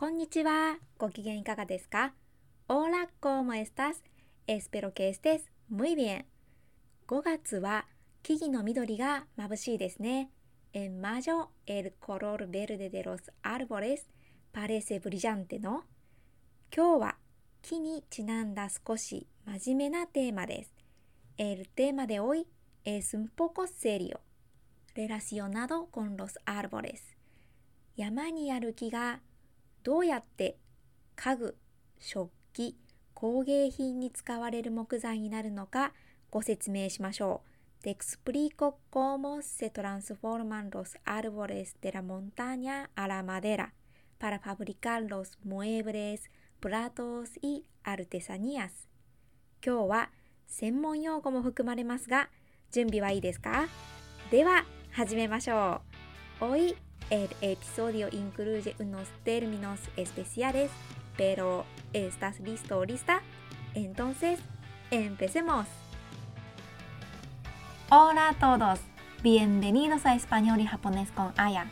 こんにちは。ご機嫌いかがですか Hola, ¿cómo estás? Espero que estés muy bien. 5月は木々の緑が眩しいですね。En mayo, el color verde de los árboles parece brillante, ¿no? 今日は木にちなんだ少し真面目なテーマです。El tema de hoy es un poco serio, relacionado con los árboles. 山にある木がどうやって家具、食器、工芸品に使われる木材になるのかご説明しましょう。 Te explico cómo se transforman los árboles de la montaña a la madera para fabricar los muebles, platos y artesanías 今日は専門用語も含まれますが準備はいいですか？では始めましょう。おい el episodio incluye unos términos especiales, pero ¿estás listo o lista? Entonces, empecemos. Hola a todos, bienvenidos a Español y Japonés con Aya.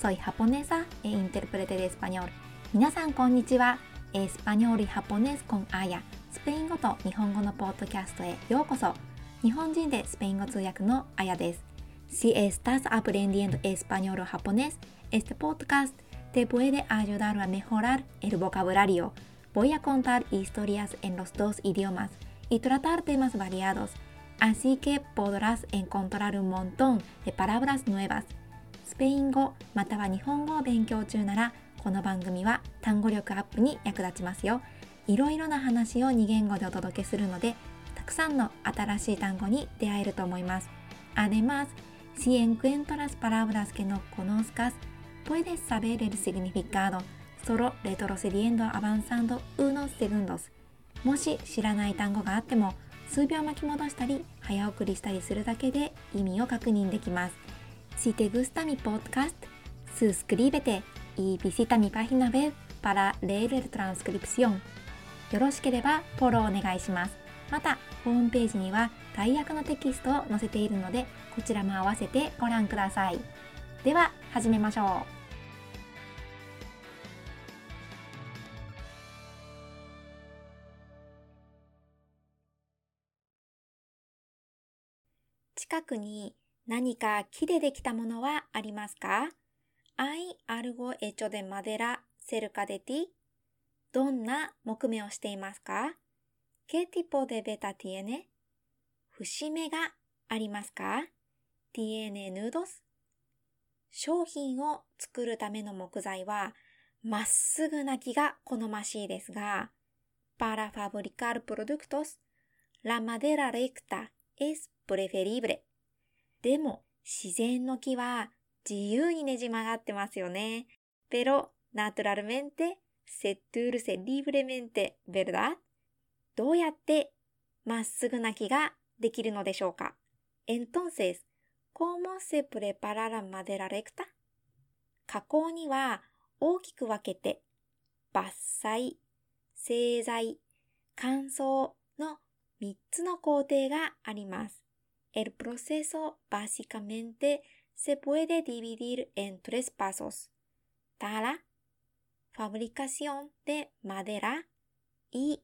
Soy japonesa e intérprete de español. 皆さんこんにちは。エスパニョール・ハポネス・コン・アヤスペイン語と日本語のポッドキャストへようこそ日本人でスペイン語通訳のあやです Si estás aprendiendo español o japonés, este podcast te puede ayudar a mejorar el vocabulario. Voy a contar historias en los dos idiomas y tratar temas variados, así que podrás encontrar un montón de palabras nuevas. スペイン語または日本語を勉強中ならこの番組は単語力アップに役立ちますよ。いろいろな話を2言語でお届けするので、たくさんの新しい単語に出会えると思います。Además, si encuentras palabras que no conozcas, puedes saber el significado solo retrocediendo avanzando unos segundos. もし知らない単語があっても、数秒巻き戻したり早送りしたりするだけで意味を確認できます。Si te gusta mi podcast, suscríbete y visita mi página web para leer la transcripción. よろしければフォローお願いします。また、ホームページには大訳のテキストを載せているので、こちらも合わせてご覧ください。では、始めましょう。近くに何か木でできたものはありますか？¿Hay algo hecho de madera cerca de ti? どんな木目をしていますか？¿Qué tipo de veta tiene? 節目がありますか ?Tiene nudos? 商品を作るための木材はまっすぐな木が好ましいですが、para fabricar productos, la madera recta es preferible. でも自然の木は自由にねじ曲がってますよね。pero naturalmente se turce libremente, ¿verdad? どうやってまっすぐな木ができるのでしょうか Entonces, ¿cómo se prepara la madera recta? 加工には大きく分けて伐採、製材、乾燥の3つの工程があります。El proceso básicamente se puede dividir en tres pasos. Tala, fabricación de madera y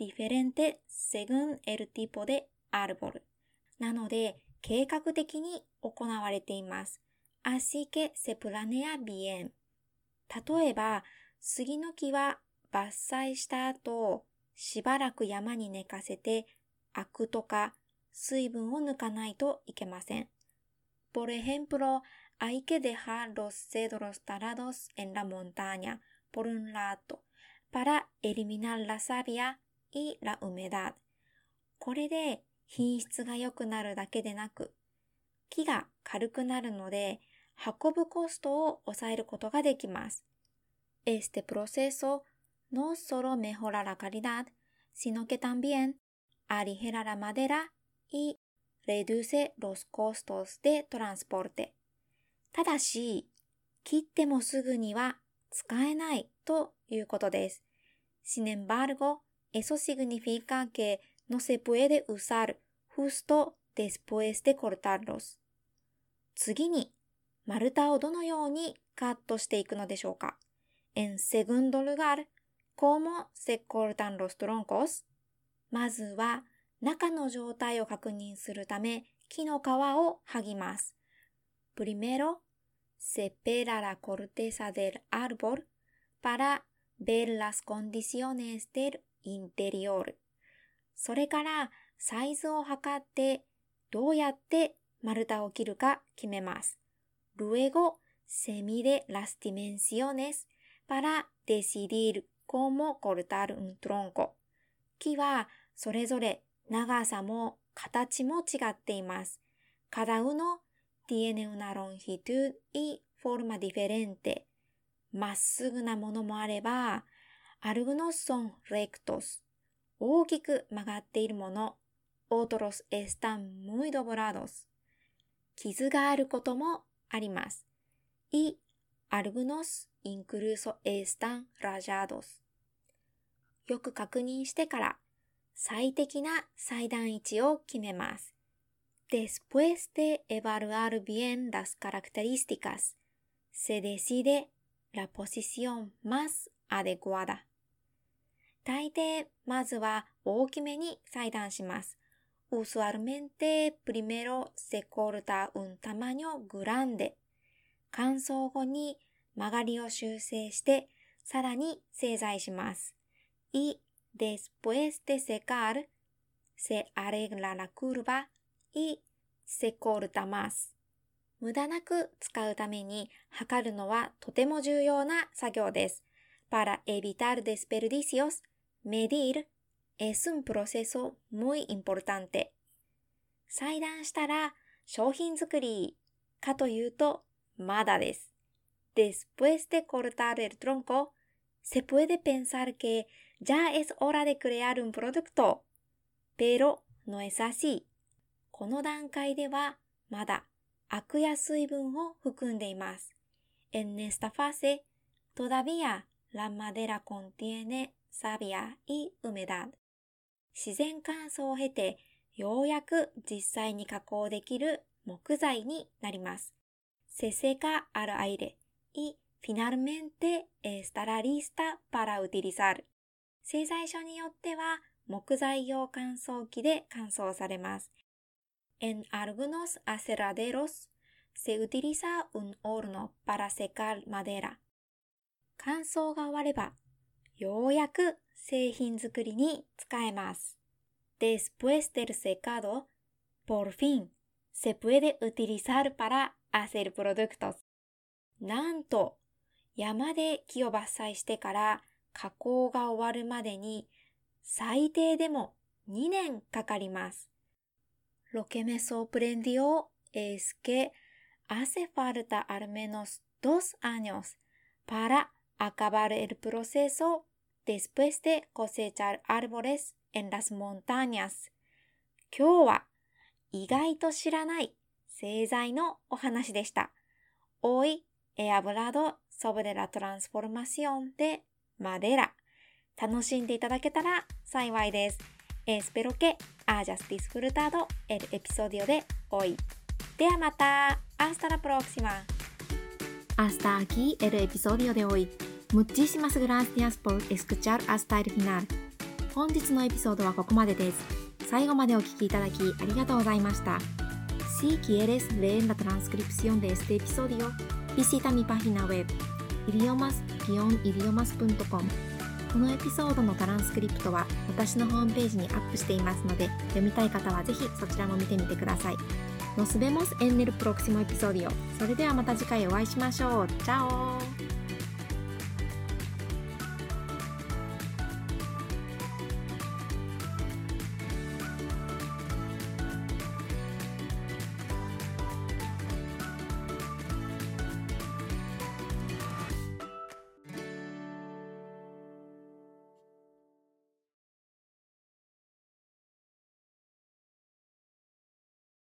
diferente según el tipo de árbol. なので、計画的に行われています。Así que se planea bien. 例えば、杉の木は伐採した後、しばらく山に寝かせて、アクとか水分を抜かないといけません。Por ejemplo, hay que dejar los cedros talados en la montaña por un rato para eliminar la savia y la humedad. これで品質が良くなるだけでなく、木が軽くなるので運ぶコストを抑えることができます。Este proceso no solo mejora la calidad, sino que también aligera la madera y reduce los costos de transporte. ただし、切ってもすぐには使えないということです。Sin embargo, eso significa que no se puede usar justo después de cortarlos. 次に、丸太をどのようにカットしていくのでしょうか En segundo lugar, ¿cómo se cortan los troncos? まずは中の状態を確認するため木の皮を剥ぎます。Primero, se pela la corteza del árbol para ver las condiciones del インテリオール。それから、サイズを測って、どうやって丸太を切るか決めます。ルエゴ、セミでラスティメンシオネス、パラデシディル、コモコルタルン・トロンコ。木は、それぞれ、長さも、形も違っています。カ、まっすぐなものもあれば、 Algunos son rectos。大きく曲がっているもの。 Otros están muy doblados。傷があることもあります。 Y algunos incluso están rayados。よく確認してから、最適な裁断位置を決めます。デスプレステエ de evaluar bien タリスティカス。セデシデラポシシオンマスアデゴアダ大抵、まずは大きめに裁断します。Usualmente primero se corta un tamaño grande. 乾燥後に曲がりを修正して、さらに製材します。y después de secar, se arregla la curva y se corta más. 無駄なく使うために測るのはとても重要な作業です。Para evitar desperdicios, medir es un proceso muy importante. 裁断したら商品作りかというとまだです。Después de cortar el tronco, se puede pensar que ya es hora de crear un producto. Pero no es así. この段階ではまだアクや水分を含んでいます。En esta fase, todavía la madera contiene savia y humedad. 自然乾燥を経て、ようやく実際に加工できる木材になります。Se seca al aire y finalmente estará lista para utilizar. 製材所によっては木材用乾燥機で乾燥されます。En algunos aserraderos se utiliza un horno para secar madera. 乾燥が終われば、ようやく製品作りに使えます。Después del secado, por fin se puede utilizar para hacer productos. なんと、山で木を伐採してから加工が終わるまでに最低でも2年かかります。Lo que me sorprendió es que hace falta al menos dos años para acabar el proceso después de cosechar árboles en las montañas. 今日は意外と知らない製材のお話でした。Hoy he hablado sobre la transformación de madera 楽しんでいただけたら幸いです。Espero que hayas disfrutado el episodio de hoy. ではまた ¡Hasta la próxima! Hasta aquí el episodio de hoy. Muchísimas gracias por escuchar hasta el final. 本日のエピソードはここまでです。最後までお聴きいただきありがとうございました。Si quieres leer la transcripción de este episodio, visita mi página web idiomas-idiomas.com このエピソードのトランスクリプトは私のホームページにアップしていますので読みたい方はぜひそちらも見てみてください。Nos vemos en el próximo episodio. それではまた次回お会いしましょう。チャオ